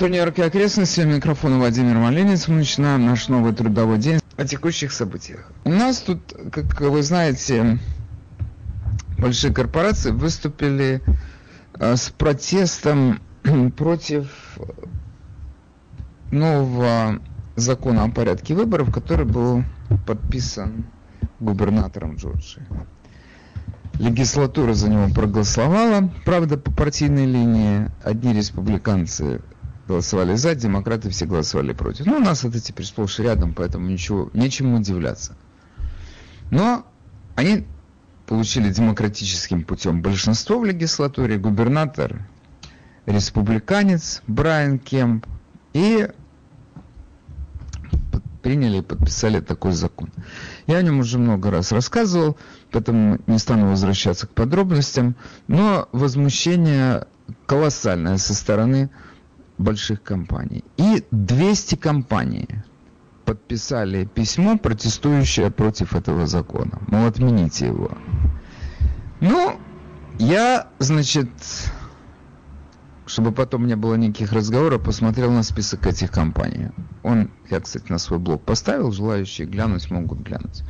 Москва, Нью-Йорк и окрестности. Микрофон Владимир Малинец. Мы начинаем наш новый трудовой день о текущих событиях. У нас тут, как вы знаете, большие корпорации выступили э, с протестом против нового закона о порядке выборов, который был подписан губернатором Джорджии. Легислатура за него проголосовала, правда, по партийной линии. Одни республиканцы голосовали за, демократы все голосовали против. Ну, у нас это теперь сплошь рядом, поэтому ничего, нечему удивляться. Но они получили демократическим путем большинство в легислатуре, губернатор, республиканец Брайан Кемп, и приняли и подписали такой закон. Я о нем уже много раз рассказывал, поэтому не стану возвращаться к подробностям, но возмущение колоссальное со стороны больших компаний. И 200 компаний подписали письмо, протестующее против этого закона. Мол, отмените его. Ну, я, значит, чтобы потом не было никаких разговоров, посмотрел на список этих компаний. Он, я, кстати, на свой блог поставил, желающие глянуть могут глянуть.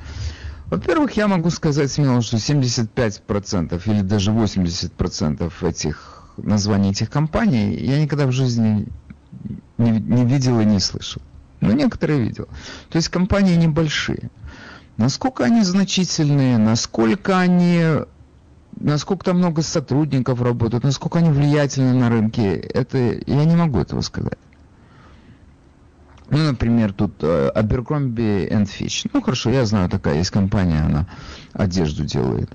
Во-первых, я могу сказать смело, что 75% или даже 80% этих названий этих компаний я никогда в жизни не, не видел и не слышал. Но некоторые видел. То есть компании небольшие. Насколько они значительные, насколько они насколько там много сотрудников работают, насколько они влиятельны на рынке, это я не могу этого сказать. Ну, например, тут uh, Abercrombie Fitch. Ну, хорошо, я знаю, такая есть компания, она одежду делает.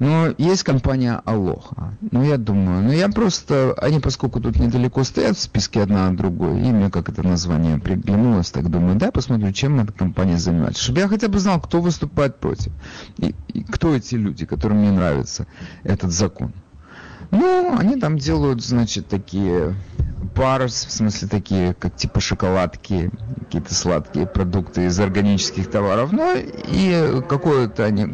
Но есть компания Aloha. Ну, я думаю, ну, я просто, они, поскольку тут недалеко стоят в списке одна от другой, и мне как это название приглянулось, так думаю, да, посмотрю, чем эта компания занимается. Чтобы я хотя бы знал, кто выступает против. И, и кто эти люди, которым не нравится этот закон. Ну, они там делают, значит, такие bars, в смысле такие, как типа шоколадки, какие-то сладкие продукты из органических товаров. Ну, и какое-то они...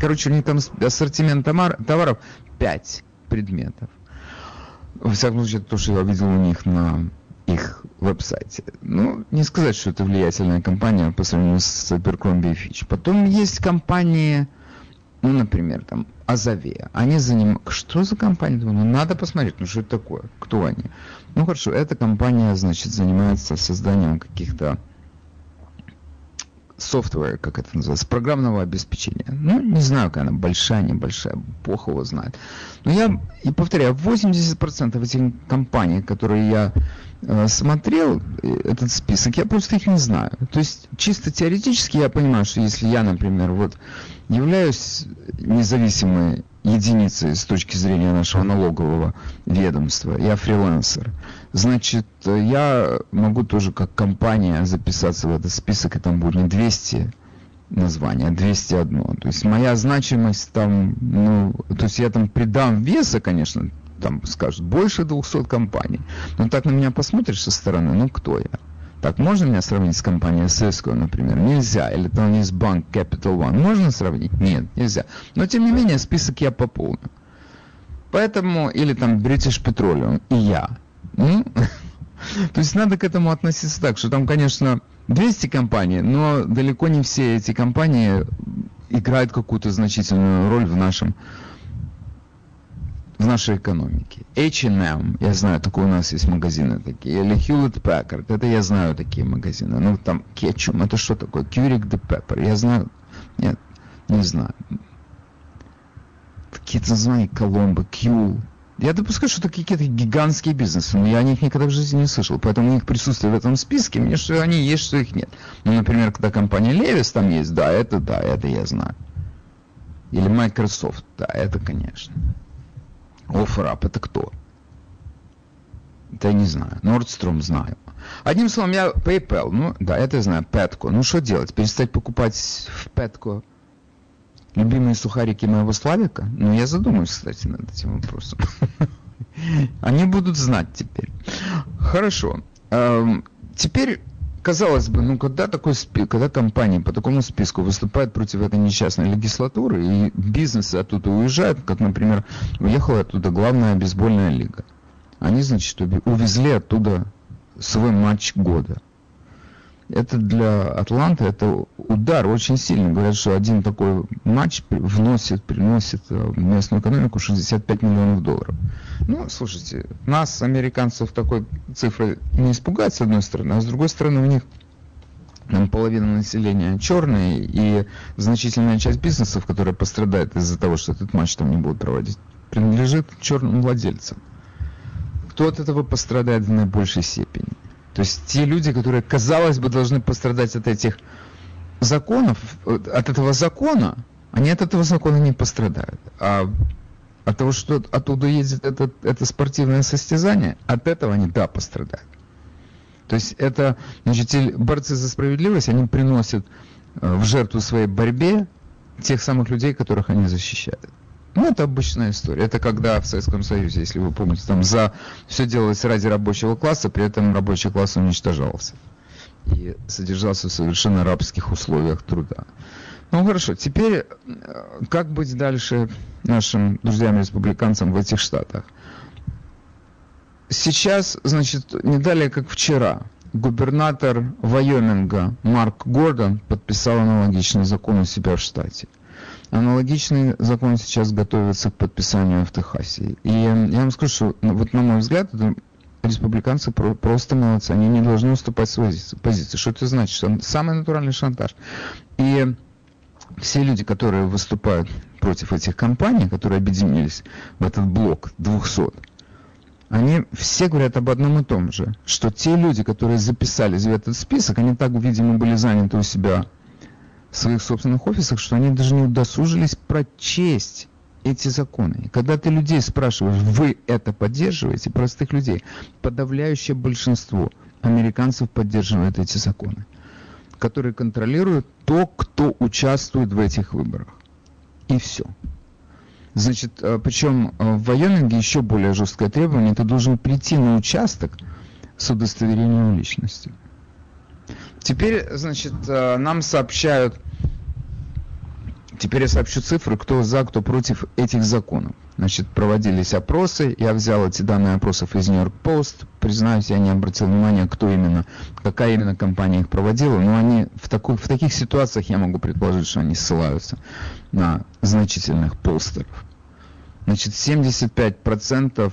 Короче, у них там ассортимент товаров 5 предметов. Во всяком случае, то, что я видел у них на их веб-сайте. Ну, не сказать, что это влиятельная компания по сравнению с Abercrombie Fitch. Потом есть компании ну, например, там, Азавея, они занимаются... Что за компания? Думаю, ну, надо посмотреть, ну, что это такое, кто они. Ну, хорошо, эта компания, значит, занимается созданием каких-то софтвера, как это называется, программного обеспечения. Ну, не знаю, какая она, большая, небольшая, бог его знает. Но я, и повторяю, 80% этих компаний, которые я смотрел, э, этот список, я просто их не знаю. То есть, чисто теоретически я понимаю, что если я, например, вот являюсь независимой единицей с точки зрения нашего налогового ведомства, я фрилансер, значит, я могу тоже как компания записаться в этот список, и там будет не 200 названий, а 201. То есть моя значимость там, ну, то есть я там придам веса, конечно, там скажут, больше 200 компаний. Но так на меня посмотришь со стороны, ну кто я? Так, можно меня сравнить с компанией Cisco, например? Нельзя. Или там есть банк Capital One. Можно сравнить? Нет, нельзя. Но, тем не менее, список я пополню. Поэтому, или там British Petroleum, и я. Ну, то есть надо к этому относиться так, что там, конечно, 200 компаний, но далеко не все эти компании играют какую-то значительную роль в нашем в нашей экономике. H&M, я знаю, такой у нас есть магазины такие. Или Hewlett Packard, это я знаю такие магазины. Ну, там кетчум, это что такое? Кюрик де Pepper, я знаю. Нет, не знаю. Какие-то названия Коломбо, Кью. Я допускаю, что это какие-то гигантские бизнесы, но я о них никогда в жизни не слышал. Поэтому у них присутствие в этом списке, мне что они есть, что их нет. Ну, например, когда компания Levis там есть, да, это да, это я знаю. Или Microsoft, да, это конечно. OfferUp это кто? Я не знаю. Nordstrom знаю. Одним словом, я PayPal, ну да, это я знаю, Petco. Ну что делать? Перестать покупать в Petco любимые сухарики моего Славика? Ну я задумаюсь, кстати, над этим вопросом. Они будут знать теперь. Хорошо. Эм, теперь казалось бы, ну когда такой список, когда компания по такому списку выступает против этой несчастной легислатуры, и бизнесы оттуда уезжают, как, например, уехала оттуда главная бейсбольная лига. Они, значит, увезли оттуда свой матч года. Это для Атланты это удар очень сильный. Говорят, что один такой матч вносит, приносит в местную экономику 65 миллионов долларов. Ну, слушайте, нас, американцев, такой цифры не испугать, с одной стороны, а с другой стороны, у них половина населения черные, и значительная часть бизнесов, которая пострадает из-за того, что этот матч там не будут проводить, принадлежит черным владельцам. Кто от этого пострадает в наибольшей степени? То есть те люди, которые, казалось бы, должны пострадать от этих законов, от этого закона, они от этого закона не пострадают. А от того, что оттуда ездит это, это спортивное состязание, от этого они, да, пострадают. То есть это, значит, борцы за справедливость, они приносят э, в жертву своей борьбе тех самых людей, которых они защищают. Ну, это обычная история. Это когда в Советском Союзе, если вы помните, там за все делалось ради рабочего класса, при этом рабочий класс уничтожался и содержался в совершенно рабских условиях труда. Ну хорошо, теперь э, как быть дальше нашим друзьям-республиканцам в этих штатах? Сейчас, значит, не далее, как вчера, губернатор Вайоминга Марк Гордон подписал аналогичный закон у себя в штате. Аналогичный закон сейчас готовится к подписанию в Техасе. И я вам скажу, что ну, вот на мой взгляд, это республиканцы просто молодцы. Они не должны уступать свои позиции. Что это значит? Что самый натуральный шантаж. И все люди, которые выступают против этих компаний, которые объединились в этот блок 200, они все говорят об одном и том же, что те люди, которые записались в этот список, они так, видимо, были заняты у себя своих собственных офисах, что они даже не удосужились прочесть эти законы. И когда ты людей спрашиваешь, вы это поддерживаете, простых людей, подавляющее большинство американцев поддерживает эти законы, которые контролируют то, кто участвует в этих выборах. И все. Значит, э, причем э, в Вайоминге еще более жесткое требование, ты должен прийти на участок с удостоверением личности. Теперь, значит, э, нам сообщают, теперь я сообщу цифры, кто за, кто против этих законов. Значит, проводились опросы, я взял эти данные опросов из Нью-Йорк Пост, признаюсь, я не обратил внимания, кто именно, какая именно компания их проводила, но они в, такой, в таких ситуациях я могу предположить, что они ссылаются на значительных постеров. Значит, 75% а,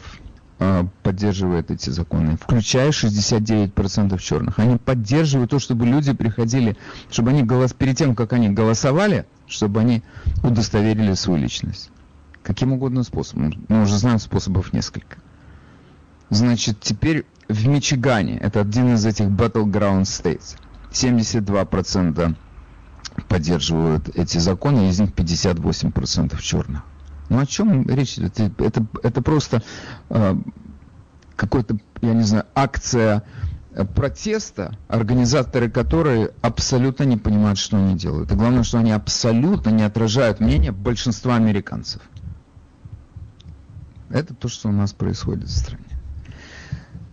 поддерживает эти законы, включая 69% черных. Они поддерживают то, чтобы люди приходили, чтобы они голос, перед тем, как они голосовали, чтобы они удостоверили свою личность. Каким угодно способом. Мы уже знаем способов несколько. Значит, теперь в Мичигане, это один из этих battleground states, 72% поддерживают эти законы, из них 58% черных. Ну о чем речь идет? Это, это просто э, какой-то, я не знаю, акция э, протеста, организаторы которой абсолютно не понимают, что они делают. И главное, что они абсолютно не отражают мнение большинства американцев. Это то, что у нас происходит в стране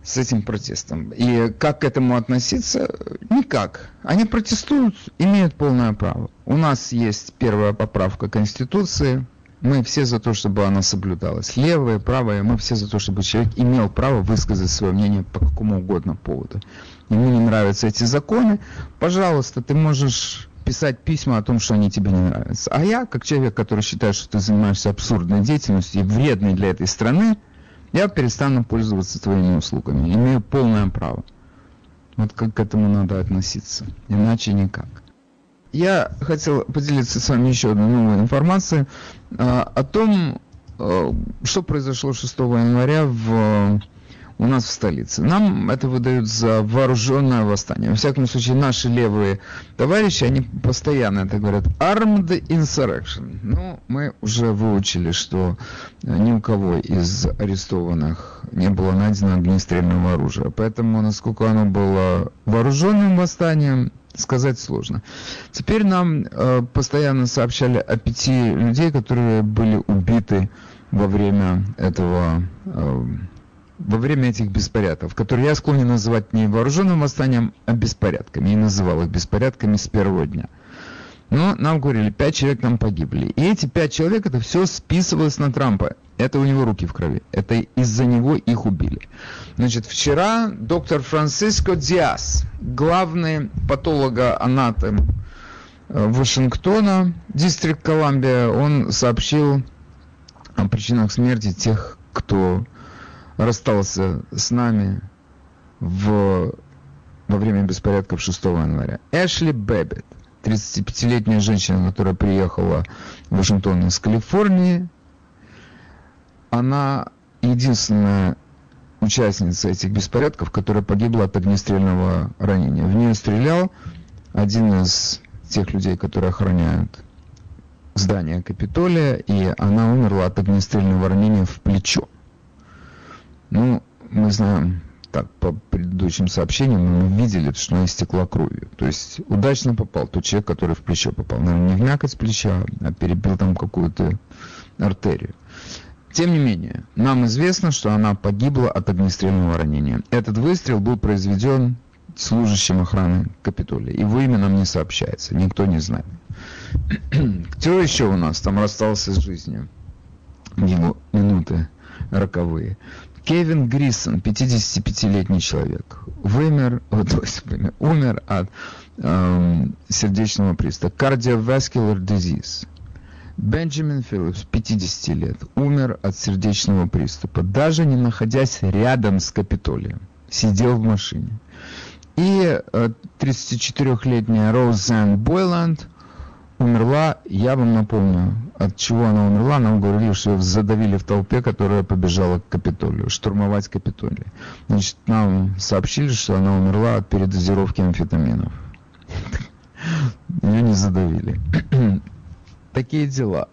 с этим протестом. И как к этому относиться? Никак. Они протестуют, имеют полное право. У нас есть первая поправка Конституции, мы все за то, чтобы она соблюдалась. Левое, правое, мы все за то, чтобы человек имел право высказать свое мнение по какому угодно поводу. Ему не нравятся эти законы, пожалуйста, ты можешь писать письма о том, что они тебе не нравятся. А я, как человек, который считает, что ты занимаешься абсурдной деятельностью и вредной для этой страны, я перестану пользоваться твоими услугами. Имею полное право. Вот как к этому надо относиться. Иначе никак я хотел поделиться с вами еще одной новой информацией а, о том, а, что произошло 6 января в, у нас в столице. Нам это выдают за вооруженное восстание. Во всяком случае, наши левые товарищи, они постоянно это говорят. Armed insurrection. Ну, мы уже выучили, что ни у кого из арестованных не было найдено огнестрельного оружия. Поэтому, насколько оно было вооруженным восстанием, сказать сложно. Теперь нам э, постоянно сообщали о пяти людей, которые были убиты во время этого, э, во время этих беспорядков, которые я склонен называть не вооруженным восстанием, а беспорядками. И называл их беспорядками с первого дня. Но нам говорили, пять человек там погибли. И эти пять человек, это все списывалось на Трампа. Это у него руки в крови. Это из-за него их убили. Значит, вчера доктор Франциско Диас, главный патологоанатом э, Вашингтона, District Колумбия, он сообщил о причинах смерти тех, кто расстался с нами в, во время беспорядков 6 января. Эшли Бэббит, 35-летняя женщина, которая приехала в Вашингтон из Калифорнии, она единственная участница этих беспорядков, которая погибла от огнестрельного ранения. В нее стрелял один из тех людей, которые охраняют здание Капитолия, и она умерла от огнестрельного ранения в плечо. Ну, мы знаем, так, по предыдущим сообщениям мы видели, что она истекла кровью. То есть удачно попал тот человек, который в плечо попал. Наверное, не в мякоть плеча, а перебил там какую-то артерию. Тем не менее, нам известно, что она погибла от огнестрельного ранения. Этот выстрел был произведен служащим охраны Капитолия. Его имя нам не сообщается, никто не знает. Кто еще у нас там расстался с жизнью? Его минуты роковые. Кевин Грисон, 55-летний человек, вымер, вот, вымер, умер от эм, сердечного приступа. Cardiovascular disease. Бенджамин Филлипс, 50 лет, умер от сердечного приступа, даже не находясь рядом с Капитолием. Сидел в машине. И 34-летняя Роузен Бойланд умерла, я вам напомню, от чего она умерла, нам говорили, что ее задавили в толпе, которая побежала к Капитолию, штурмовать Капитолий. Значит, нам сообщили, что она умерла от передозировки амфетаминов. Ее не задавили. Такие дела.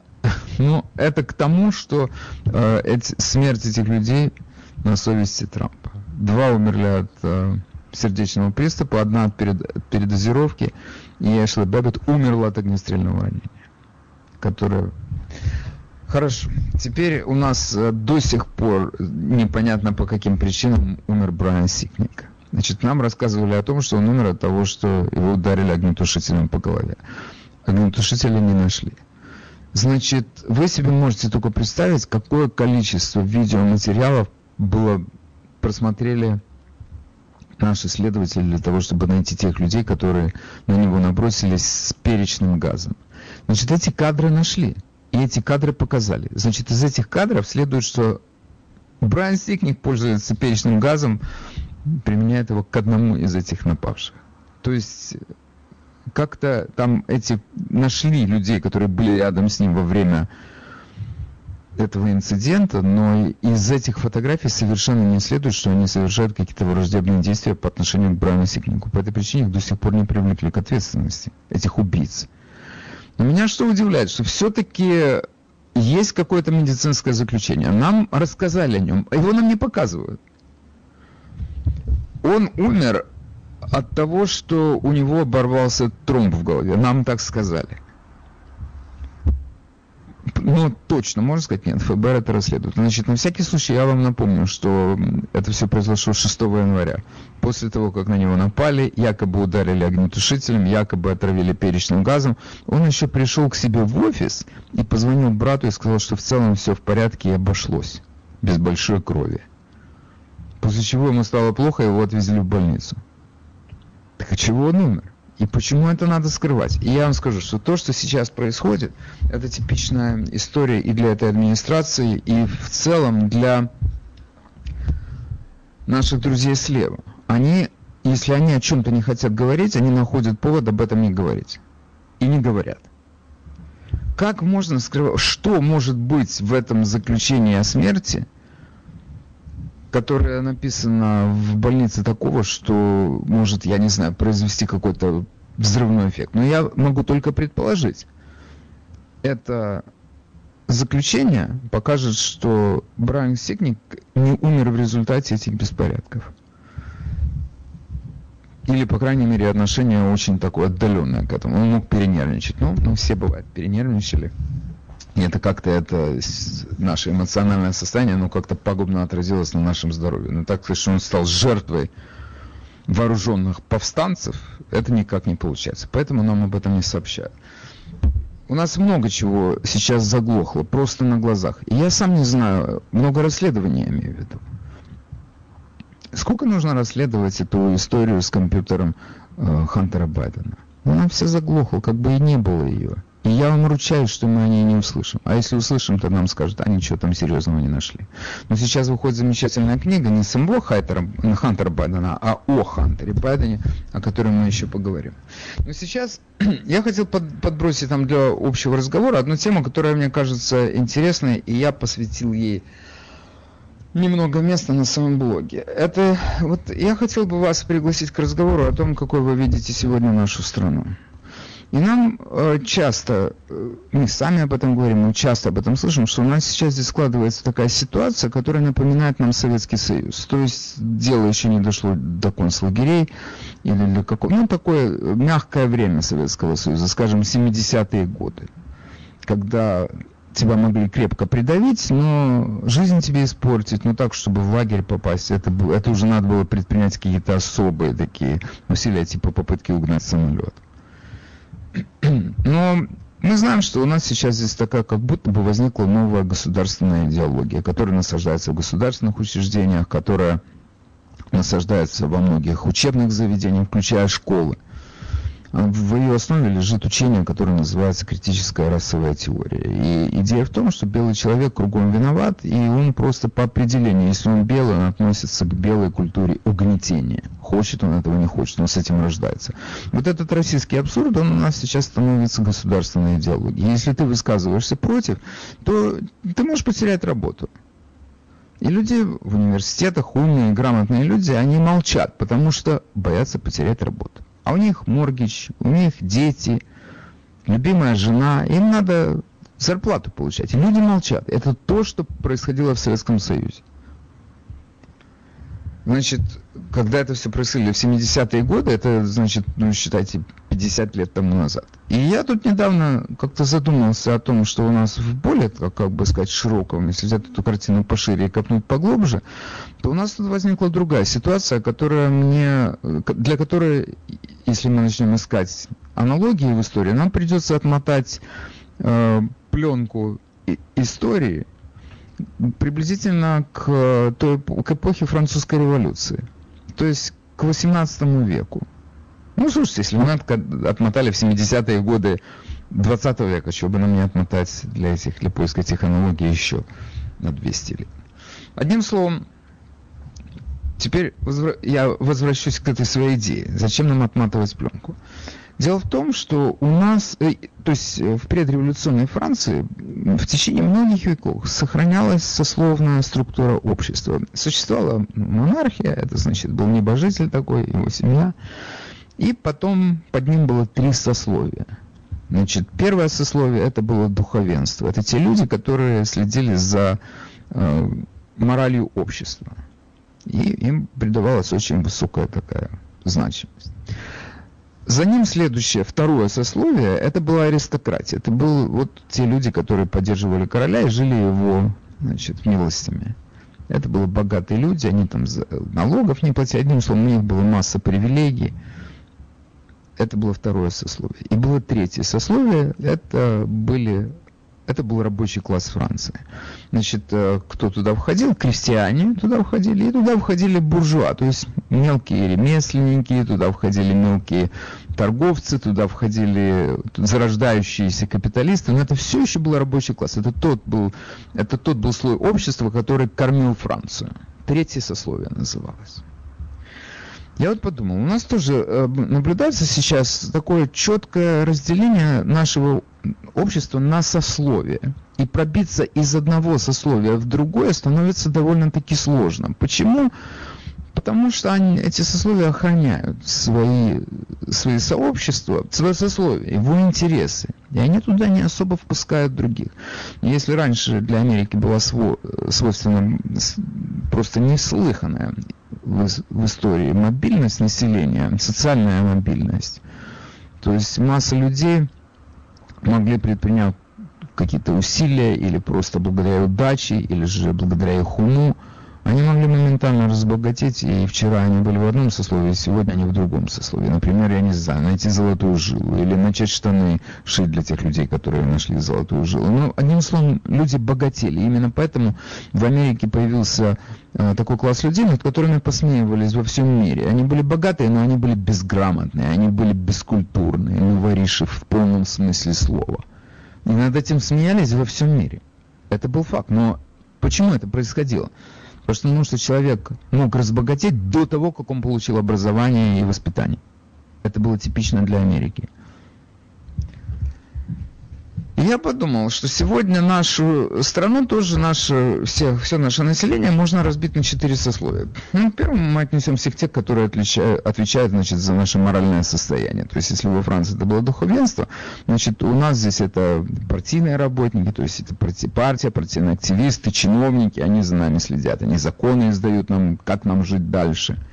Ну, это к тому, что э, эти, смерть этих людей на совести Трампа. Два умерли от э, сердечного приступа, одна от перед, передозировки, и Эшли Бэббит умерла от огнестрельного ранения, которое... Хорошо. Теперь у нас э, до сих пор непонятно по каким причинам умер Брайан Сикник. Значит, нам рассказывали о том, что он умер от того, что его ударили огнетушителем по голове. Огнетушителя не нашли. Значит, вы себе можете только представить, какое количество видеоматериалов было просмотрели наши следователи для того, чтобы найти тех людей, которые на него набросились с перечным газом. Значит, эти кадры нашли. И эти кадры показали. Значит, из этих кадров следует, что Брайан Стикник пользуется перечным газом, применяет его к одному из этих напавших. То есть как-то там эти нашли людей, которые были рядом с ним во время этого инцидента, но из этих фотографий совершенно не следует, что они совершают какие-то враждебные действия по отношению к Брайану Сикнику. По этой причине их до сих пор не привлекли к ответственности, этих убийц. Но меня что удивляет, что все-таки есть какое-то медицинское заключение. Нам рассказали о нем, его нам не показывают. Он умер от того, что у него оборвался тромб в голове. Нам так сказали. Ну, точно, можно сказать, нет, ФБР это расследует. Значит, на всякий случай я вам напомню, что это все произошло 6 января. После того, как на него напали, якобы ударили огнетушителем, якобы отравили перечным газом, он еще пришел к себе в офис и позвонил брату и сказал, что в целом все в порядке и обошлось. Без большой крови. После чего ему стало плохо, его отвезли в больницу. А чего он умер? И почему это надо скрывать? И я вам скажу, что то, что сейчас происходит, это типичная история и для этой администрации, и в целом для наших друзей слева. Они, если они о чем-то не хотят говорить, они находят повод об этом не говорить. И не говорят. Как можно скрывать? Что может быть в этом заключении о смерти – которая написана в больнице такого, что может, я не знаю, произвести какой-то взрывной эффект. Но я могу только предположить. Это заключение покажет, что Брайан Сикник не умер в результате этих беспорядков. Или, по крайней мере, отношение очень такое отдаленное к этому. Он мог перенервничать. Ну, ну все бывает, перенервничали. Это как-то это наше эмоциональное состояние, оно как-то пагубно отразилось на нашем здоровье. Но так сказать, что он стал жертвой вооруженных повстанцев, это никак не получается. Поэтому нам об этом не сообщают. у нас много чего сейчас заглохло, просто на глазах. И я сам не знаю, много расследований я имею в виду. Сколько нужно расследовать эту историю с компьютером э, Хантера Байдена? Она вся заглохла, как бы и не было ее. И я вам ручаюсь, что мы о ней не услышим. А если услышим, то нам скажут, а ничего там серьезного не нашли. Но сейчас выходит замечательная книга не самого Хайтера, Хантера Байдена, а о Хантере Байдене, о котором мы еще поговорим. Но сейчас я хотел под, подбросить там для общего разговора одну тему, которая мне кажется интересной, и я посвятил ей немного места на своем блоге. Это вот я хотел бы вас пригласить к разговору о том, какой вы видите сегодня нашу страну. И нам э, часто, э, мы сами об этом говорим, мы часто об этом слышим, что у нас сейчас здесь складывается такая ситуация, которая напоминает нам Советский Союз. То есть дело еще не дошло до концлагерей или до какого... Ну, такое мягкое время Советского Союза, скажем, 70-е годы, когда тебя могли крепко придавить, но жизнь тебе испортить, но так, чтобы в лагерь попасть, это, это уже надо было предпринять какие-то особые такие усилия, типа попытки угнать самолет. Но мы знаем, что у нас сейчас здесь такая, как будто бы возникла новая государственная идеология, которая насаждается в государственных учреждениях, которая насаждается во многих учебных заведениях, включая школы. В ее основе лежит учение, которое называется критическая расовая теория. И идея в том, что белый человек кругом виноват, и он просто по определению, если он белый, он относится к белой культуре угнетения. Хочет он этого, не хочет, он с этим рождается. Вот этот российский абсурд, он у нас сейчас становится государственной идеологией. Если ты высказываешься против, то ты можешь потерять работу. И люди в университетах, умные, грамотные люди, они молчат, потому что боятся потерять работу а у них моргич, у них дети, любимая жена, им надо зарплату получать. И люди молчат. Это то, что происходило в Советском Союзе. Значит, когда это все происходило в 70-е годы, это, значит, ну, считайте, 50 лет тому назад. И я тут недавно как-то задумался о том, что у нас в более, как, как бы сказать, широком, если взять эту картину пошире и копнуть поглубже, то у нас тут возникла другая ситуация, которая мне, для которой, если мы начнем искать аналогии в истории, нам придется отмотать э, пленку истории приблизительно к, той, к эпохе французской революции, то есть к 18 веку. Ну, слушайте, если мы отмотали в 70-е годы 20 века, чего бы нам не отмотать для, этих, для поиска этих аналогий еще на 200 лет. Одним словом, теперь я возвращусь к этой своей идее. Зачем нам отматывать пленку? Дело в том, что у нас, э, то есть э, в предреволюционной Франции в течение многих веков сохранялась сословная структура общества. Существовала монархия, это значит был небожитель такой, его семья, и потом под ним было три сословия. Значит, первое сословие это было духовенство. Это те люди, которые следили за э, моралью общества. И им придавалась очень высокая такая значимость. За ним следующее, второе сословие, это была аристократия. Это были вот те люди, которые поддерживали короля и жили его значит, милостями. Это были богатые люди, они там налогов не платили. Одним словом, у них была масса привилегий. Это было второе сословие. И было третье сословие, это были это был рабочий класс Франции. Значит, э, кто туда входил? Крестьяне туда входили, и туда входили буржуа, то есть мелкие ремесленники, туда входили мелкие торговцы, туда входили зарождающиеся капиталисты, но это все еще был рабочий класс. Это тот был, это тот был слой общества, который кормил Францию. Третье сословие называлось. Я вот подумал, у нас тоже э, наблюдается сейчас такое четкое разделение нашего общества на сословие. И пробиться из одного сословия в другое становится довольно-таки сложно. Почему? Потому что они, эти сословия охраняют свои, свои сообщества, свое сословие, его интересы. И они туда не особо впускают других. Если раньше для Америки была сво, свойственна просто неслыханная в, в истории мобильность населения, социальная мобильность, то есть масса людей могли предпринять какие-то усилия или просто благодаря удаче, или же благодаря их уму Они могли моментально разбогатеть, и вчера они были в одном сословии, сегодня они в другом сословии. Например, я не знаю, найти золотую жилу или начать штаны шить для тех людей, которые нашли золотую жилу. Ну, одним словом, люди богатели. Именно поэтому в Америке появился э, такой класс людей, над которыми посмеивались во всем мире. Они были богатые, но они были безграмотные, они были бескультурные, ну, вориши в полном смысле слова. И над этим смеялись во всем мире. Это был факт. Но почему это происходило? Потому что человек мог разбогатеть до того, как он получил образование и воспитание. Это было типично для Америки я подумал, что сегодня нашу страну тоже наше, все, все наше население можно разбить на четыре сословия. Ну, первым мы отнесемся к тех, которые отличают, отвечают значит, за наше моральное состояние. То есть, если во Франции это было духовенство, значит, у нас здесь это партийные работники, то есть это партия, партийные активисты, чиновники, они за нами следят, они законы издают нам, как нам жить дальше –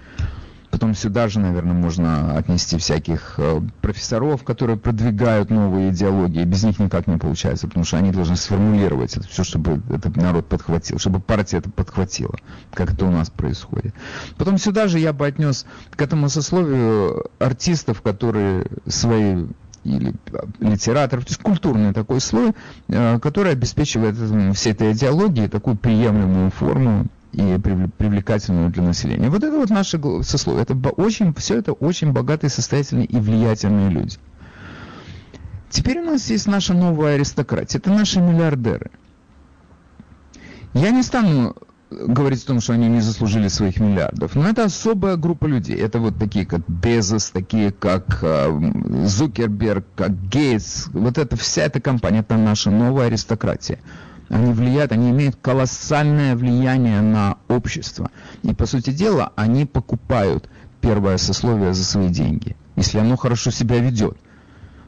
Потом сюда же, наверное, можно отнести всяких э, профессоров, которые продвигают новые идеологии. Без них никак не получается, потому что они должны сформулировать это все, чтобы этот народ подхватил, чтобы партия это подхватила, как это у нас происходит. Потом сюда же я бы отнес к этому сословию артистов, которые свои или литераторов, то есть культурный такой слой, э, который обеспечивает всей этой идеологии такую приемлемую форму и привлекательную для населения. Вот это вот наше сословие. Это очень, все это очень богатые, состоятельные и влиятельные люди. Теперь у нас есть наша новая аристократия. Это наши миллиардеры. Я не стану говорить о том, что они не заслужили своих миллиардов. Но это особая группа людей. Это вот такие, как Безос, такие, как э, Зукерберг, как Гейтс. Вот это вся эта компания, это наша новая аристократия они влияют, они имеют колоссальное влияние на общество. И, по сути дела, они покупают первое сословие за свои деньги, если оно хорошо себя ведет.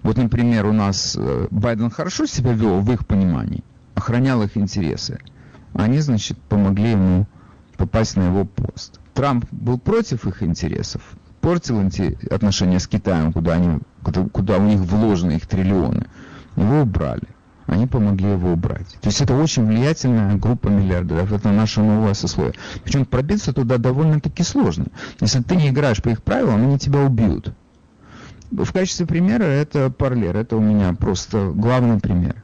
Вот, например, у нас э, Байден хорошо себя вел в их понимании, охранял их интересы. Они, значит, помогли ему попасть на его пост. Трамп был против их интересов, портил отношения с Китаем, куда, они, куда, куда у них вложены их триллионы. Его убрали они помогли его убрать. То есть это очень влиятельная группа миллиардеров, это наше новое сословие. Причем пробиться туда довольно-таки сложно. Если ты не играешь по их правилам, они тебя убьют. В качестве примера это Парлер, это у меня просто главный пример.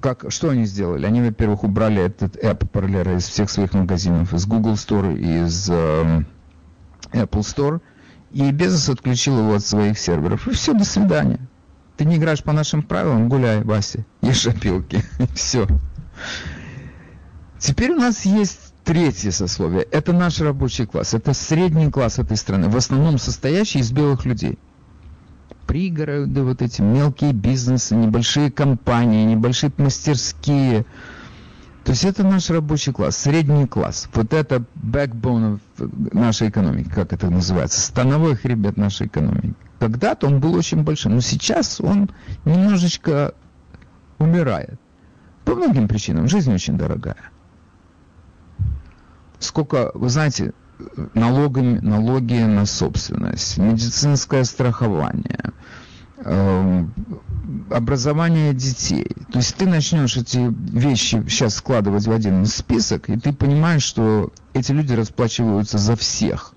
Как, что они сделали? Они, во-первых, убрали этот app Парлера из всех своих магазинов, из Google Store, из э, Apple Store, и Безос отключил его от своих серверов. И все, до свидания. Ты не играешь по нашим правилам, гуляй, Вася, ешь опилки. Все. Теперь у нас есть третье сословие. Это наш рабочий класс. Это средний класс этой страны. В основном состоящий из белых людей. Пригороды, вот эти мелкие бизнесы, небольшие компании, небольшие мастерские. То есть это наш рабочий класс, средний класс. Вот это backbone нашей экономики, как это называется, становой хребет нашей экономики. Когда-то он был очень большим, но сейчас он немножечко умирает. По многим причинам. Жизнь очень дорогая. Сколько, вы знаете, налогами, налоги на собственность, медицинское страхование, э, образование детей. То есть ты начнешь эти вещи сейчас складывать в один список, и ты понимаешь, что эти люди расплачиваются за всех.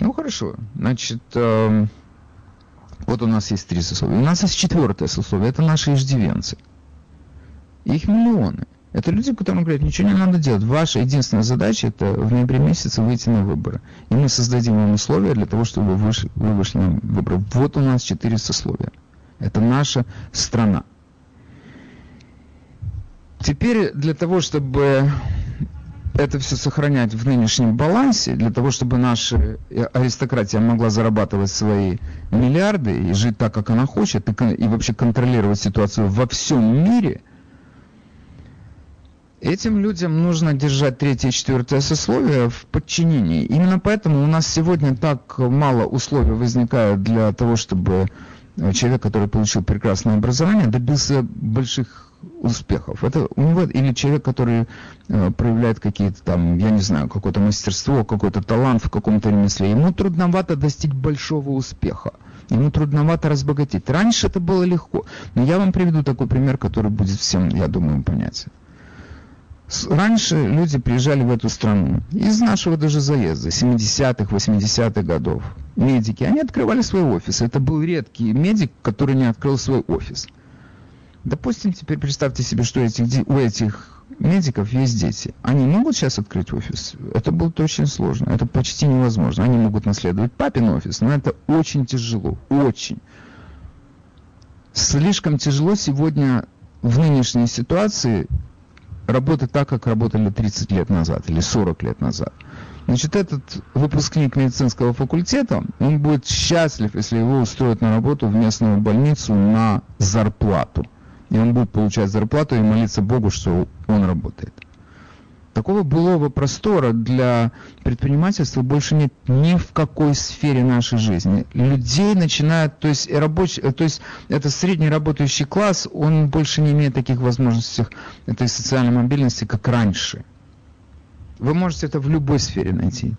Ну хорошо, значит, э, вот у нас есть три сословия. У нас есть четвертое сословие, это наши иждивенцы. Их миллионы. Это люди, которым говорят, ничего не надо делать. Ваша единственная задача это в ноябре месяце выйти на выборы. И мы создадим вам условия для того, чтобы вы вы вышли на выборы. Вот у нас четыре сословия. Это наша страна. Теперь для того, чтобы это все сохранять в нынешнем балансе, для того, чтобы наша аристократия могла зарабатывать свои миллиарды и жить так, как она хочет, и, и вообще контролировать ситуацию во всем мире, этим людям нужно держать третье и четвертое сословие в подчинении. Именно поэтому у нас сегодня так мало условий возникает для того, чтобы человек, который получил прекрасное образование, добился больших успехов. Это у него или человек, который э, проявляет какие-то там, я не знаю, какое-то мастерство, какой-то талант в каком-то ремесле. Ему трудновато достичь большого успеха. Ему трудновато разбогатеть. Раньше это было легко. Но я вам приведу такой пример, который будет всем, я думаю, понятен. Раньше люди приезжали в эту страну из нашего даже заезда, 70-х, 80-х годов. Медики, они открывали свой офис. Это был редкий медик, который не открыл свой офис. Допустим, теперь представьте себе, что этих, у этих медиков есть дети. Они могут сейчас открыть офис? Это будет очень сложно. Это почти невозможно. Они могут наследовать папин офис, но это очень тяжело. Очень. Слишком тяжело сегодня в нынешней ситуации работать так, как работали 30 лет назад или 40 лет назад. Значит, этот выпускник медицинского факультета, он будет счастлив, если его устроят на работу в местную больницу на зарплату. И он будет получать зарплату и молиться Богу, что он работает. Такого былого простора для предпринимательства больше нет ни в какой сфере нашей жизни. Людей начинают, то есть, рабочий, то есть это средний работающий класс, он больше не имеет таких возможностей этой социальной мобильности, как раньше. Вы можете это в любой сфере найти.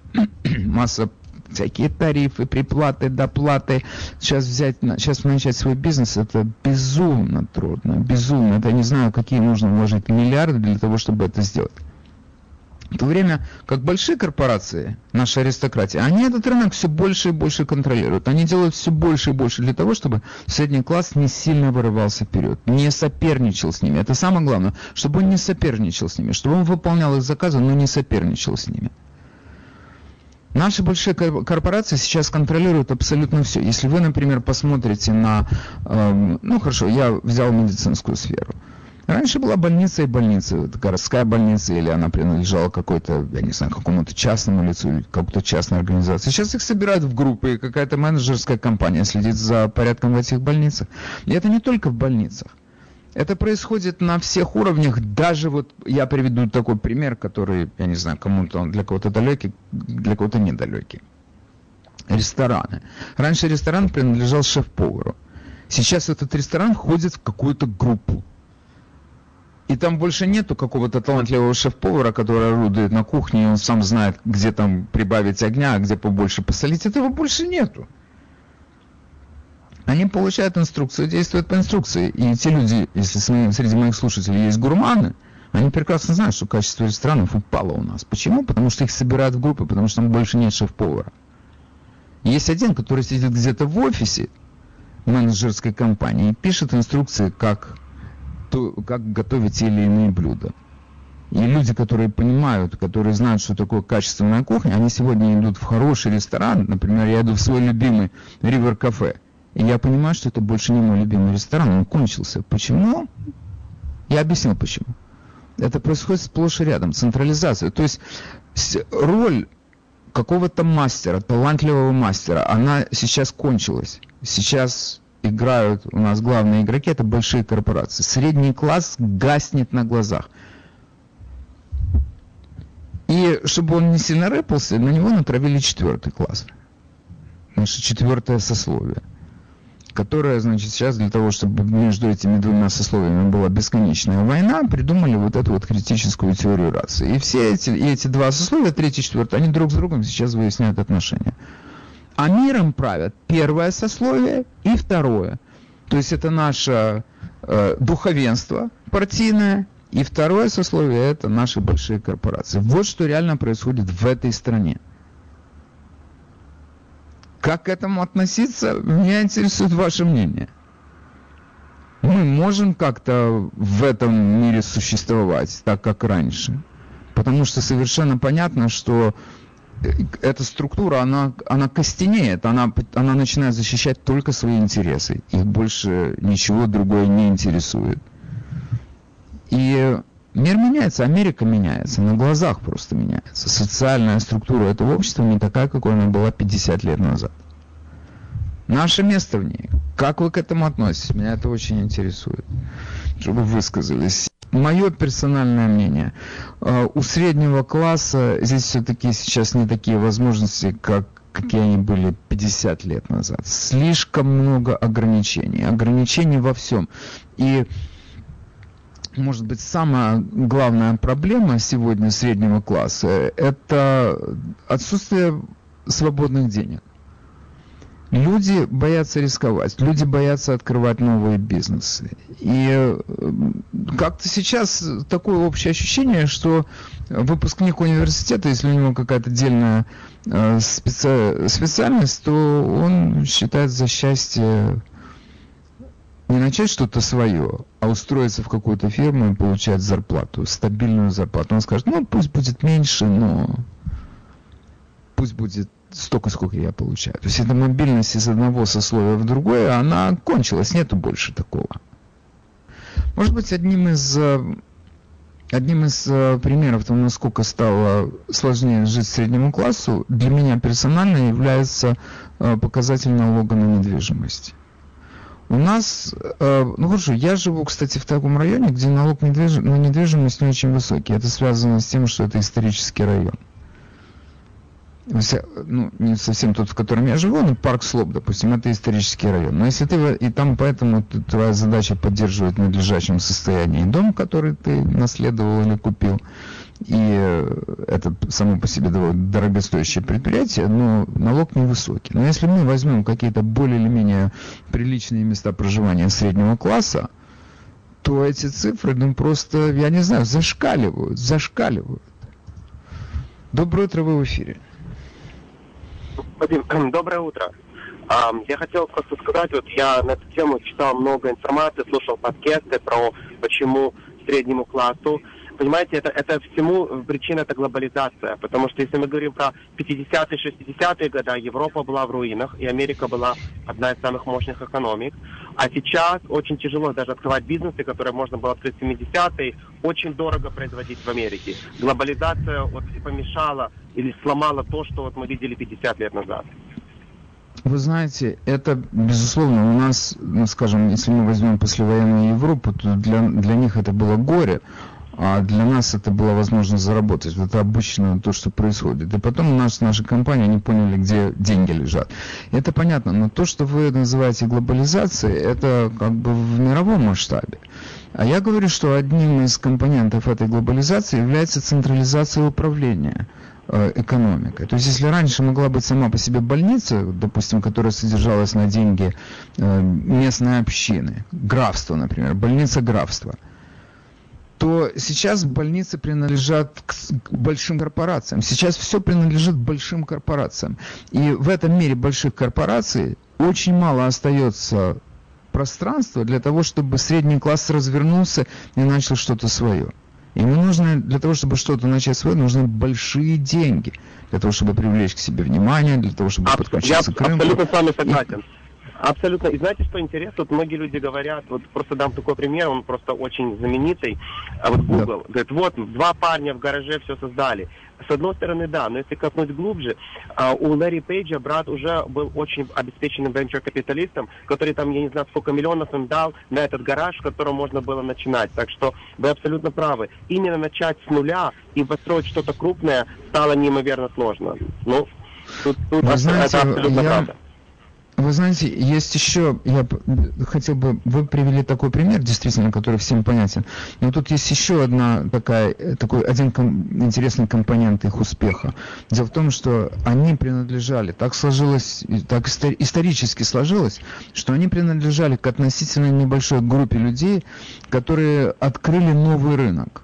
Масса всякие тарифы, приплаты, доплаты. Сейчас взять, сейчас начать свой бизнес, это безумно трудно, безумно. Это не знаю, какие нужно вложить миллиарды для того, чтобы это сделать. В то время как большие корпорации, наша аристократия, они этот рынок все больше и больше контролируют. Они делают все больше и больше для того, чтобы средний класс не сильно вырывался вперед, не соперничал с ними. Это самое главное, чтобы он не соперничал с ними, чтобы он выполнял их заказы, но не соперничал с ними. Наши большие корпорации сейчас контролируют абсолютно все. Если вы, например, посмотрите на, э, ну хорошо, я взял медицинскую сферу. Раньше была больница и больница, городская больница, или она принадлежала какой-то, я не знаю, какому-то частному лицу, или какой-то частной организации. Сейчас их собирают в группы, и какая-то менеджерская компания следит за порядком в этих больницах. И это не только в больницах. Это происходит на всех уровнях, даже вот я приведу такой пример, который, я не знаю, кому-то он для кого-то далекий, для кого-то недалекий. Рестораны. Раньше ресторан принадлежал шеф-повару. Сейчас этот ресторан входит в какую-то группу. И там больше нету какого-то талантливого шеф-повара, который орудует на кухне, и он сам знает, где там прибавить огня, а где побольше посолить. Этого больше нету. Они получают инструкцию, действуют по инструкции. И те люди, если среди моих слушателей есть гурманы, они прекрасно знают, что качество ресторанов упало у нас. Почему? Потому что их собирают в группы, потому что там больше нет шеф-повара. Есть один, который сидит где-то в офисе менеджерской компании и пишет инструкции, как, то, как готовить те или иные блюда. И люди, которые понимают, которые знают, что такое качественная кухня, они сегодня идут в хороший ресторан. Например, я иду в свой любимый River Cafe – и я понимаю, что это больше не мой любимый ресторан, он кончился. Почему? Я объяснил почему. Это происходит сплошь и рядом, централизация. То есть роль какого-то мастера, талантливого мастера, она сейчас кончилась. Сейчас играют у нас главные игроки, это большие корпорации. Средний класс гаснет на глазах. И чтобы он не сильно рэпался, на него натравили четвертый класс. Наше четвертое сословие которая, значит, сейчас для того, чтобы между этими двумя сословиями была бесконечная война, придумали вот эту вот критическую теорию расы. И все эти, и эти два сословия, третий, четвертый, они друг с другом сейчас выясняют отношения. А миром правят первое сословие и второе. То есть это наше э, духовенство партийное, и второе сословие это наши большие корпорации. Вот что реально происходит в этой стране. Как к этому относиться, меня интересует ваше мнение. Мы можем как-то в этом мире существовать, так как раньше. Потому что совершенно понятно, что эта структура, она, она костенеет, она, она начинает защищать только свои интересы. Их больше ничего другое не интересует. И мир меняется, Америка меняется, на глазах просто меняется. Социальная структура этого общества не такая, какой она была 50 лет назад. Наше место в ней. Как вы к этому относитесь? Меня это очень интересует, чтобы вы высказались. Мое персональное мнение. Э, у среднего класса здесь все-таки сейчас не такие возможности, как какие они были 50 лет назад. Слишком много ограничений. Ограничений во всем. И может быть, самая главная проблема сегодня среднего класса – это отсутствие свободных денег. Люди боятся рисковать, люди боятся открывать новые бизнесы. И как-то сейчас такое общее ощущение, что выпускник университета, если у него какая-то отдельная э, специ... специальность, то он считает за счастье не начать что-то свое, а устроиться в какую-то фирму и получать зарплату, стабильную зарплату. Он скажет, ну пусть будет меньше, но пусть будет столько, сколько я получаю. То есть эта мобильность из одного сословия в другое, она кончилась, нету больше такого. Может быть, одним из, э, одним из э, примеров того, насколько стало сложнее жить среднему классу, для меня персонально является э, показатель налога на недвижимость. У нас, ну хорошо, я живу, кстати, в таком районе, где налог на недвижимость не очень высокий. Это связано с тем, что это исторический район ну, не совсем тот, в котором я живу, но парк Слоп, допустим, это исторический район. Но если ты, и там поэтому твоя задача поддерживать в надлежащем состоянии дом, который ты наследовал или купил, и э, это само по себе дорогостоящее предприятие, но налог невысокий. Но если мы возьмем какие-то более или менее приличные места проживания среднего класса, то эти цифры, ну просто, я не знаю, зашкаливают, зашкаливают. Доброе утро, вы в эфире. Доброе утро. Я хотел просто сказать, вот я на эту тему читал много информации, слушал подкасты про почему среднему классу понимаете, это, это всему причина это глобализация. Потому что если мы говорим про 50-е, 60-е годы, Европа была в руинах, и Америка была одна из самых мощных экономик. А сейчас очень тяжело даже открывать бизнесы, которые можно было открыть в 70-е, очень дорого производить в Америке. Глобализация вот помешала или сломала то, что вот мы видели 50 лет назад. Вы знаете, это, безусловно, у нас, ну, скажем, если мы возьмем послевоенную Европу, то для, для них это было горе а для нас это была возможность заработать. Это обычно то, что происходит. И потом у нас, наши компании, они поняли, где деньги лежат. Это понятно, но то, что вы называете глобализацией, это как бы в мировом масштабе. А я говорю, что одним из компонентов этой глобализации является централизация управления э, экономикой. То есть если раньше могла быть сама по себе больница, допустим, которая содержалась на деньги э, местной общины, графство, например, больница графства – то сейчас больницы принадлежат к большим корпорациям. Сейчас все принадлежит большим корпорациям. И в этом мире больших корпораций очень мало остается пространства для того, чтобы средний класс развернулся и начал что-то свое. Ему нужно, для того, чтобы что-то начать свое, нужны большие деньги. Для того, чтобы привлечь к себе внимание, для того, чтобы подключиться я к рынку. Я абсолютно с вами согласен. И, Абсолютно. И знаете, что интересно? Вот многие люди говорят, вот просто дам такой пример, он просто очень знаменитый. А вот Google да. говорит, вот два парня в гараже все создали. С одной стороны, да, но если копнуть глубже, а, у Ларри Пейджа брат уже был очень обеспеченным венчур-капиталистом, который там, я не знаю, сколько миллионов им дал на этот гараж, в котором можно было начинать. Так что вы абсолютно правы. Именно начать с нуля и построить что-то крупное стало неимоверно сложно. Ну, тут, тут Вы знаете, это абсолютно я... правда. Вы знаете, есть еще, я хотел бы, вы привели такой пример, действительно, который всем понятен, но тут есть еще одна такая, такой один ком, интересный компонент их успеха. Дело в том, что они принадлежали, так сложилось, так исторически сложилось, что они принадлежали к относительно небольшой группе людей, которые открыли новый рынок,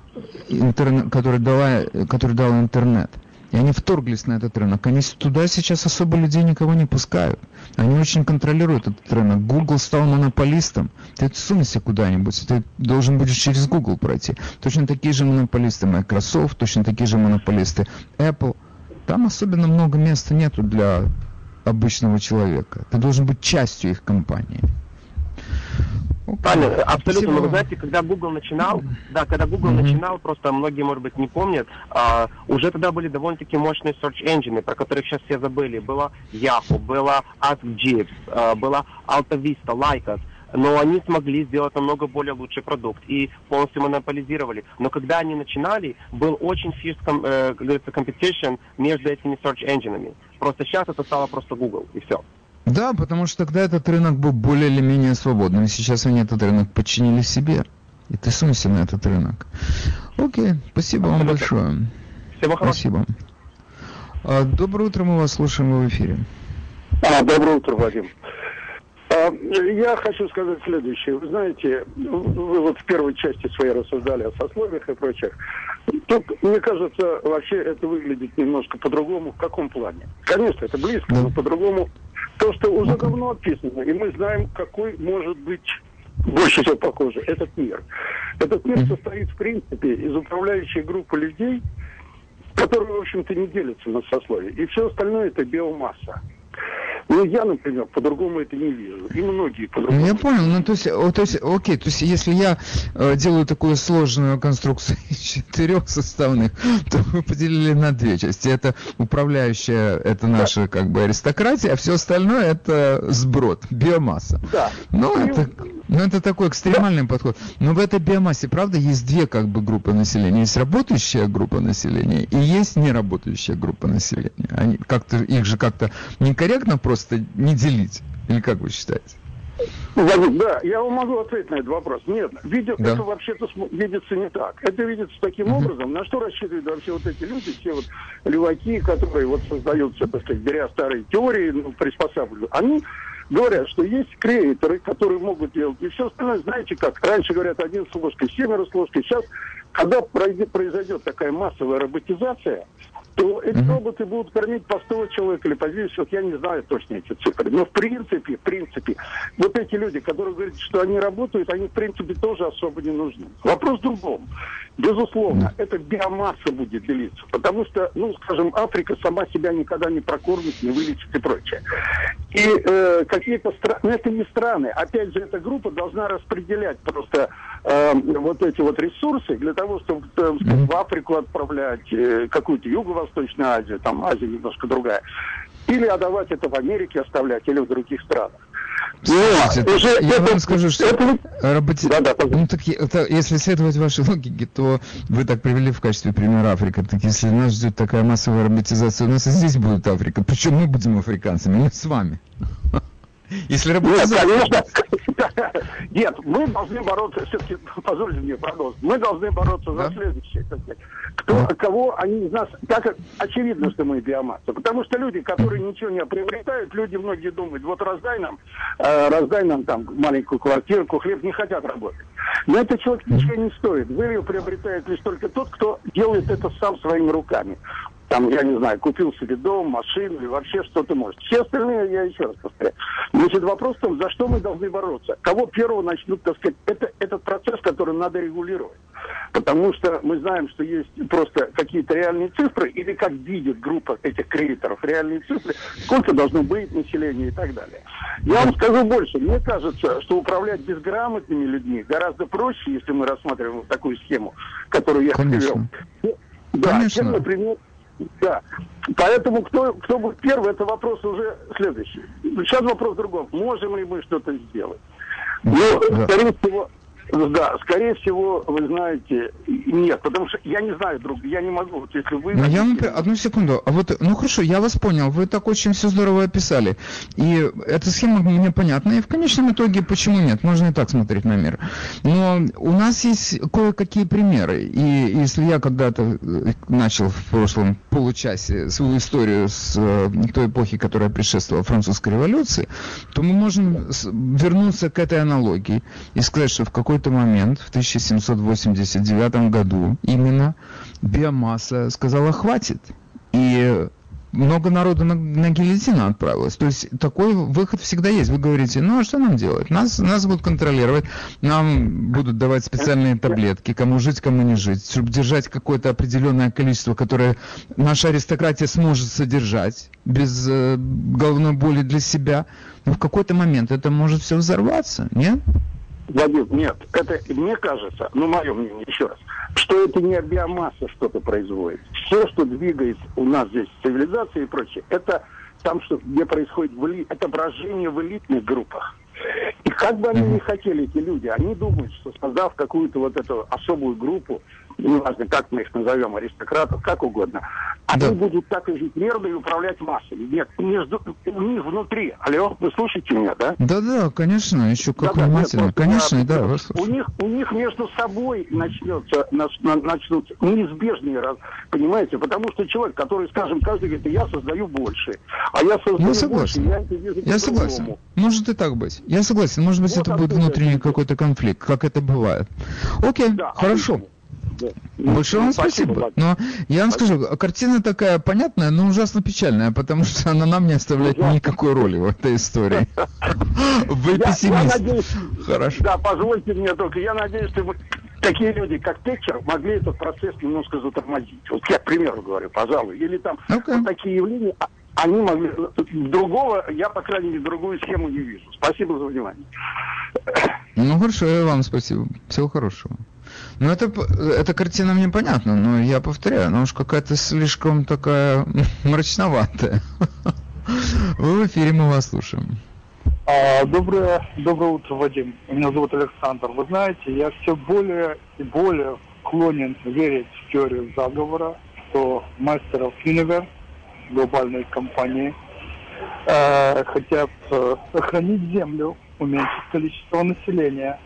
интернет, который, дала, который дал интернет. И они вторглись на этот рынок. Они туда сейчас особо людей никого не пускают. Они очень контролируют этот рынок. Google стал монополистом. Ты сунься куда-нибудь, ты должен будешь через Google пройти. Точно такие же монополисты Microsoft, точно такие же монополисты Apple. Там особенно много места нету для обычного человека. Ты должен быть частью их компании. Правильно, абсолютно. Но вы знаете, когда Google начинал, да, когда Google mm-hmm. начинал, просто многие, может быть, не помнят, а, уже тогда были довольно-таки мощные search engines, про которых сейчас все забыли. Было Yahoo, было AskJeeves, а, была AltaVista, Lycos. Но они смогли сделать намного более лучший продукт и полностью монополизировали. Но когда они начинали, был очень fierce, э, как говорится, competition между этими search engines. Просто сейчас это стало просто Google, и все. Да, потому что тогда этот рынок был более или менее свободным, сейчас они этот рынок подчинили себе. И ты сунься на этот рынок. Окей, спасибо вам большое. Всего хорошего. Спасибо. А, доброе утро, мы вас слушаем в эфире. А, доброе утро, Вадим. А, я хочу сказать следующее. Вы знаете, вы вот в первой части своей рассуждали о сословиях и прочих. Тут, мне кажется, вообще это выглядит немножко по-другому. В каком плане? Конечно, это близко, но по-другому. То, что уже давно описано, и мы знаем, какой может быть больше всего похоже, этот мир. Этот мир состоит, в принципе, из управляющей группы людей, которые, в общем-то, не делятся на сословия. И все остальное – это биомасса. Ну, я, например, по-другому это не вижу. И многие по-другому. Я понял. Ну, то есть, о, то есть, окей, то есть, если я э, делаю такую сложную конструкцию из четырех составных, то вы поделили на две части. Это управляющая, это наша, да. как бы, аристократия, а все остальное это сброд, биомасса. Да. Ну, и... это, ну, это такой экстремальный подход. Но в этой биомассе, правда, есть две, как бы, группы населения. Есть работающая группа населения и есть неработающая группа населения. Они как-то, их же как-то некорректно просто не делить? Или как вы считаете? Да, я вам могу ответить на этот вопрос. Нет, видео, да. это вообще-то видится не так. Это видится таким uh образом, на что рассчитывают вообще вот эти люди, все вот леваки, которые вот создаются, так сказать, беря старые теории, ну, приспосабливают. Они говорят, что есть креаторы, которые могут делать. И все остальное, знаете как, раньше говорят один с ложкой, семеро с ложкой. Сейчас, когда произойдет такая массовая роботизация, то эти mm-hmm. роботы будут кормить по 100 человек или по 200, вот я не знаю точно эти цифры. Но в принципе, в принципе, вот эти люди, которые говорят, что они работают, они в принципе тоже особо не нужны. Вопрос в другом. Безусловно, mm-hmm. эта биомасса будет делиться, потому что, ну, скажем, Африка сама себя никогда не прокормит, не вылечит и прочее. И э, какие-то страны, это не страны, опять же, эта группа должна распределять просто э, вот эти вот ресурсы для того, чтобы э, в Африку отправлять э, какую-то юго Восточная Азия, там Азия немножко другая, или отдавать это в Америке оставлять, или в других странах. Слушайте, Но, уже я это, вам скажу, что это... роботи... да, да, ну, так, это, если следовать вашей логике, то вы так привели в качестве примера Африка. Так если нас ждет такая массовая роботизация, у нас и здесь будет Африка. Причем мы будем африканцами, мы с вами. Если работать... Нет, конечно. Нет, мы должны бороться, все-таки, позвольте мне продолжить, мы должны бороться за следующее. Кто. Кого они из нас... Так очевидно, что мы биомасса. Потому что люди, которые ничего не приобретают, люди многие думают, вот раздай нам, э, раздай нам там маленькую квартирку, хлеб, не хотят работать. Но это человек ничего не стоит. Вырью приобретает лишь только тот, кто делает это сам своими руками там, я не знаю, купил себе дом, машину и вообще что-то может. Все остальные, я еще раз повторяю. Значит, вопрос в том, за что мы должны бороться. Кого первого начнут, так сказать, это этот процесс, который надо регулировать. Потому что мы знаем, что есть просто какие-то реальные цифры, или как видит группа этих кредиторов реальные цифры, сколько должно быть населения и так далее. Я вам скажу больше. Мне кажется, что управлять безграмотными людьми гораздо проще, если мы рассматриваем вот такую схему, которую я привел. Да, Конечно. чем, например, да. Поэтому кто, кто будет первый, это вопрос уже следующий. Сейчас вопрос в другом. Можем ли мы что-то сделать? Ну, да. скорее всего, да, скорее всего, вы знаете, нет, потому что я не знаю, друг, я не могу, вот если вы... Ну, я вам... Одну секунду, а вот, ну хорошо, я вас понял, вы так очень все здорово описали, и эта схема мне понятна, и в конечном итоге почему нет, можно и так смотреть на мир. Но у нас есть кое-какие примеры, и если я когда-то э, начал в прошлом получасе свою историю с э, той эпохи, которая предшествовала французской революции, то мы можем вернуться к этой аналогии и сказать, что в какой какой-то момент, в 1789 году, именно биомасса сказала «хватит». И много народу на, на гильотину отправилось. То есть такой выход всегда есть. Вы говорите, ну а что нам делать? Нас, нас будут контролировать, нам будут давать специальные таблетки, кому жить, кому не жить, чтобы держать какое-то определенное количество, которое наша аристократия сможет содержать без э, головной боли для себя. Но в какой-то момент это может все взорваться, нет? Владимир, нет, это мне кажется, ну, мое мнение, еще раз, что это не биомасса что-то производит. Все, что двигает у нас здесь цивилизация и прочее, это там, что, где происходит в отображение в элитных группах. И как бы они ни хотели, эти люди, они думают, что создав какую-то вот эту особую группу, неважно, как мы их назовем, аристократов, как угодно, они да. будут так и жить мирно и управлять массами. Нет, между, у них внутри. Алло, вы слушаете меня, да? Да-да, конечно, еще как да, внимательно. Нет, конечно, да, вас у них, у них между собой начнется, начнутся неизбежные, раз, понимаете, потому что человек, который, скажем, каждый говорит, я создаю больше, а я создаю я согласен. больше, я вижу Я согласен. Может и так быть. Я согласен. Может быть, вот это будет внутренний какой-то конфликт, как это бывает. Окей, да, хорошо. Отлично. Да. Большое вам спасибо. спасибо. Но я вам скажу, картина такая понятная, но ужасно печальная, потому что она нам не оставляет никакой роли в этой истории. Вы пессимист. Хорошо. Да, позвольте мне только, я надеюсь, что такие люди, как Тэтчер, могли этот процесс немножко затормозить. Вот я, к примеру, говорю, пожалуй. Или там вот такие явления, а, они могли... Другого, я, по крайней мере, другую схему не вижу. Спасибо за внимание. Ну, хорошо, и вам спасибо. Всего хорошего. Ну, это, эта картина мне понятна, но я повторяю, она уж какая-то слишком такая мрачноватая. Вы в эфире, мы вас слушаем. А, доброе, доброе утро, Вадим. Меня зовут Александр. Вы знаете, я все более и более склонен верить в теорию заговора, что мастеров Universe, глобальной компании, э, хотят э, сохранить Землю, уменьшить количество населения,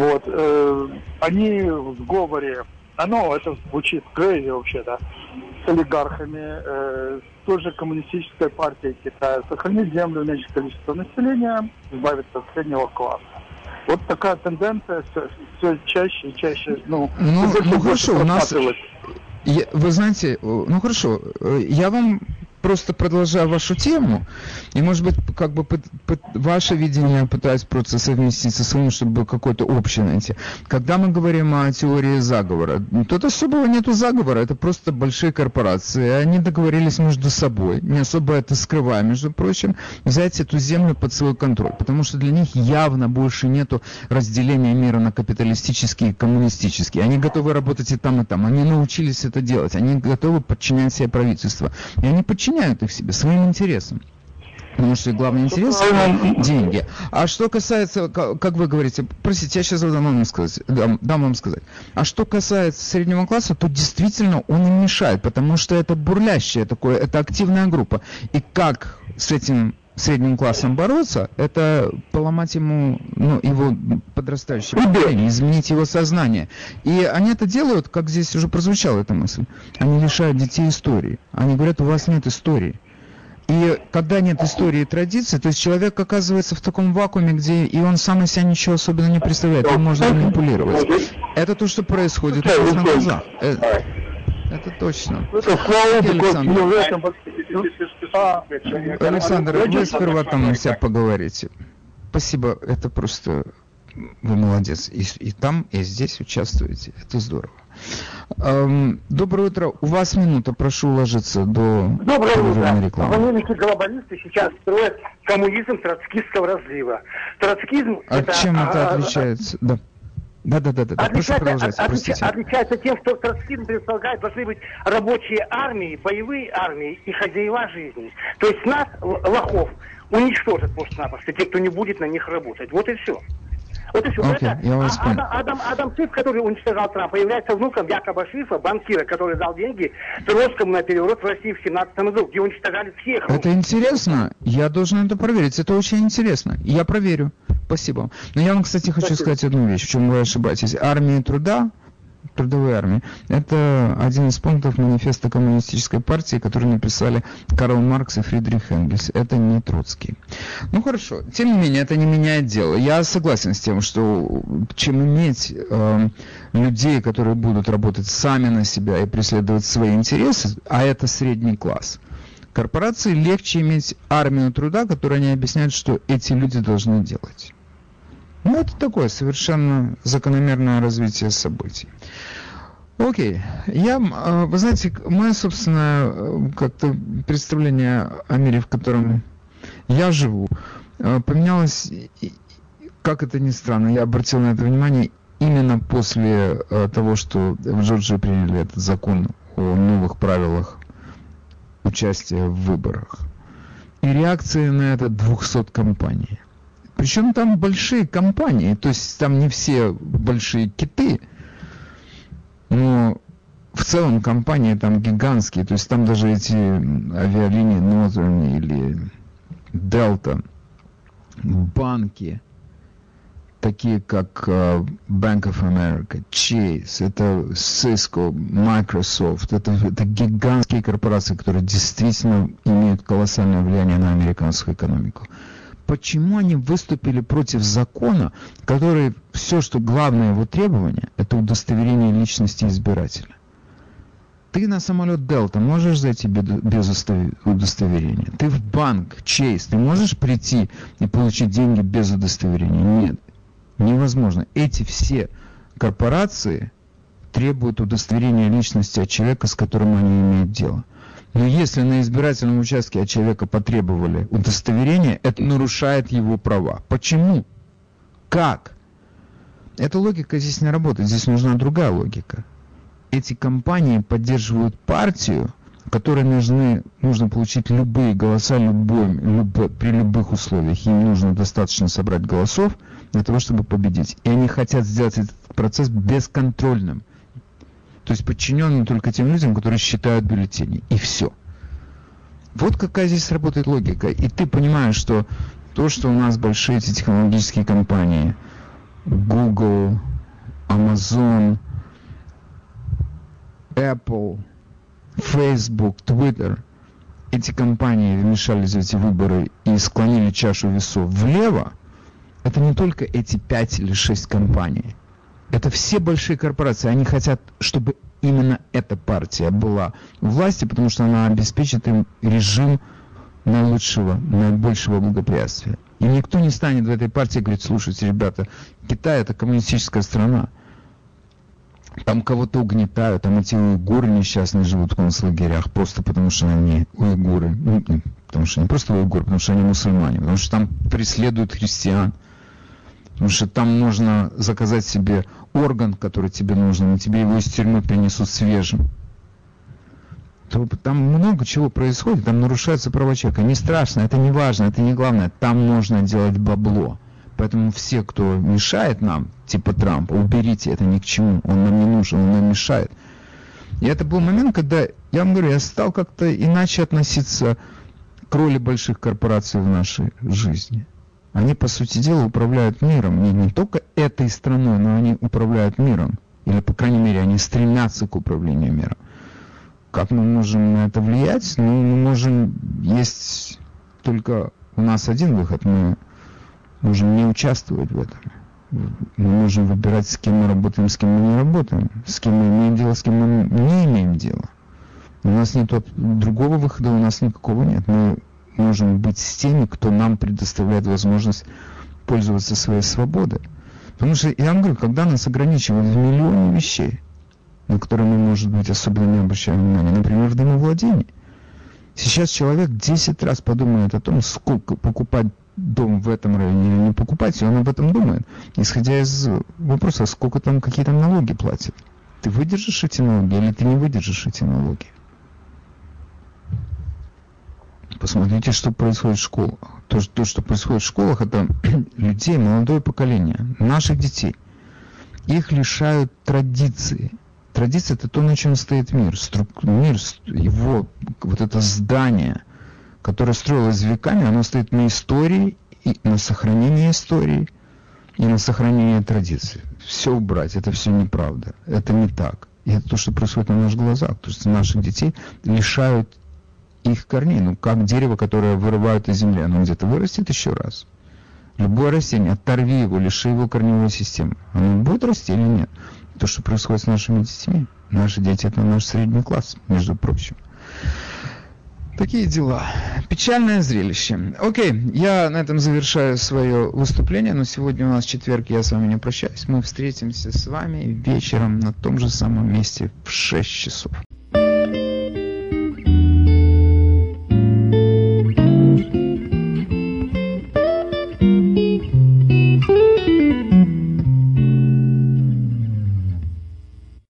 вот. Э, они в сговоре, оно это звучит крейзи вообще, да, с олигархами, э, с той же коммунистической партией Китая, сохранить землю, уменьшить количество населения, избавиться от среднего класса. Вот такая тенденция все, все чаще и чаще, ну, ну, ну хорошо, у нас, я, вы знаете, ну хорошо, э, я вам просто продолжаю вашу тему, и, может быть, как бы под, под ваше видение пытаюсь просто совместить со своим, чтобы какой-то общий найти. Когда мы говорим о теории заговора, тут особого нету заговора, это просто большие корпорации, они договорились между собой, не особо это скрывая, между прочим, взять эту землю под свой контроль, потому что для них явно больше нету разделения мира на капиталистический и коммунистический. Они готовы работать и там, и там, они научились это делать, они готовы подчинять себе правительство, и они подчиняются подчиняют их себе своим интересам. Потому что главный интерес – деньги. А что касается, как вы говорите, простите, я сейчас дам вам сказать, дам, дам вам сказать. А что касается среднего класса, то действительно он им мешает, потому что это бурлящая такое, это активная группа. И как с этим средним классом бороться, это поломать ему ну, его подрастающее поколение, изменить его сознание. И они это делают, как здесь уже прозвучала эта мысль, они лишают детей истории. Они говорят, у вас нет истории. И когда нет истории и традиции, то есть человек оказывается в таком вакууме, где и он сам из себя ничего особенно не представляет, он может манипулировать. Это то, что происходит у нас на глазах. Э, это точно. Александр, Александр, вы сперва там себя поговорите. Спасибо, это просто вы молодец. И, и там, и здесь участвуете. Это здорово. Эм, доброе утро. У вас минута, прошу уложиться до Доброе утро. Анонимики глобалисты сейчас строят коммунизм троцкистского разлива. Троцкизм... А это, чем это а, отличается? Да. Да, да, да, да. Отличается, от, отличается, отличается тем, что троцкизм предполагает, должны быть рабочие армии, боевые армии и хозяева жизни. То есть нас, лохов, уничтожат просто-напросто те, кто не будет на них работать. Вот и все. Вот и все. Okay, это, я вас а, Адам, Адам, Адам Шиф, который уничтожал Трампа, является внуком Якоба Шифа, банкира, который дал деньги Троцкому на переворот в России в 17 году, где уничтожали всех. Это интересно. Я должен это проверить. Это очень интересно. Я проверю. Спасибо. Но я вам, кстати, хочу Спасибо. сказать одну вещь, в чем вы ошибаетесь. Армия труда трудовой армии. Это один из пунктов манифеста коммунистической партии, который написали Карл Маркс и Фридрих Энгельс. Это не Троцкий. Ну хорошо, тем не менее, это не меняет дело. Я согласен с тем, что чем иметь э, людей, которые будут работать сами на себя и преследовать свои интересы, а это средний класс, корпорации легче иметь армию труда, которая не объясняет, что эти люди должны делать. Ну, это такое совершенно закономерное развитие событий. Окей. Я, а, вы знаете, мое, собственно, э, как-то представление о мире, в котором я живу, э, поменялось, как это ни странно, я обратил на это внимание именно после э, того, что в Джорджии приняли этот закон о новых правилах участия в выборах. И реакции на это 200 компаний. Причем там большие компании, то есть там не все большие киты, Но в целом компании там гигантские, то есть там даже эти авиалинии Northern или Delta, банки, такие как uh, Bank of America, Chase, это Cisco, Microsoft, это, это гигантские корпорации, которые действительно имеют колоссальное влияние на американскую экономику. Почему они выступили против закона, который все, что главное его требование, это удостоверение личности избирателя? Ты на самолет Delta можешь зайти без удостоверения? Ты в банк Chase, ты можешь прийти и получить деньги без удостоверения? Нет, невозможно. Эти все корпорации требуют удостоверения личности от человека, с которым они имеют дело. Но если на избирательном участке от человека потребовали удостоверения, это нарушает его права. Почему? Как? Эта логика здесь не работает. Здесь нужна другая логика эти компании поддерживают партию, которой нужны, нужно получить любые голоса любой, люб, при любых условиях. Им нужно достаточно собрать голосов для того, чтобы победить. И они хотят сделать этот процесс бесконтрольным. То есть подчиненным только тем людям, которые считают бюллетени. И все. Вот какая здесь работает логика. И ты понимаешь, что то, что у нас большие эти технологические компании, Google, Amazon – Apple, Facebook, Twitter, эти компании вмешались в эти выборы и склонили чашу весов влево, это не только эти пять или шесть компаний. Это все большие корпорации. Они хотят, чтобы именно эта партия была у власти, потому что она обеспечит им режим наилучшего, наибольшего благоприятствия. И никто не станет в этой партии говорить, слушайте, ребята, Китай это коммунистическая страна. Там кого-то угнетают, там эти уйгуры несчастные живут в концлагерях, просто потому что они уйгуры. Ну, потому что не просто уйгуры, потому что они мусульмане, потому что там преследуют христиан. Потому что там нужно заказать себе орган, который тебе нужен, и тебе его из тюрьмы принесут свежим. Там много чего происходит, там нарушаются права человека. Не страшно, это не важно, это не главное. Там нужно делать бабло. Поэтому все, кто мешает нам, типа Трампа, уберите, это ни к чему, он нам не нужен, он нам мешает. И это был момент, когда, я вам говорю, я стал как-то иначе относиться к роли больших корпораций в нашей жизни. Они, по сути дела, управляют миром. Не, не только этой страной, но они управляют миром. Или, по крайней мере, они стремятся к управлению миром. Как мы можем на это влиять? Ну, мы можем... Есть только у нас один выход. Мы можем не участвовать в этом. Мы можем выбирать, с кем мы работаем, с кем мы не работаем, с кем мы имеем дело, с кем мы не имеем дела. У нас нет другого выхода, у нас никакого нет. Мы можем быть с теми, кто нам предоставляет возможность пользоваться своей свободой. Потому что, я вам говорю, когда нас ограничивают в миллионе вещей, на которые мы, может быть, особенно не обращаем внимания, например, в домовладении, сейчас человек 10 раз подумает о том, сколько покупать дом в этом районе или не покупать, и он об этом думает, исходя из вопроса, сколько там, какие там налоги платят. Ты выдержишь эти налоги или ты не выдержишь эти налоги? Посмотрите, что происходит в школах. То, то что происходит в школах, это людей, молодое поколение, наших детей. Их лишают традиции. Традиция – это то, на чем стоит мир. Струк... Мир, его, вот это здание – которое строилось веками, оно стоит на истории, и на сохранении истории, и на сохранении традиций. Все убрать, это все неправда. Это не так. И это то, что происходит на наших глазах. То есть наших детей лишают их корней. Ну, как дерево, которое вырывают из земли, оно где-то вырастет еще раз. Любое растение, оторви его, лиши его корневой системы. Оно будет расти или нет? То, что происходит с нашими детьми. Наши дети – это наш средний класс, между прочим. Такие дела. Печальное зрелище. Окей, я на этом завершаю свое выступление, но сегодня у нас четверг, я с вами не прощаюсь. Мы встретимся с вами вечером на том же самом месте в 6 часов.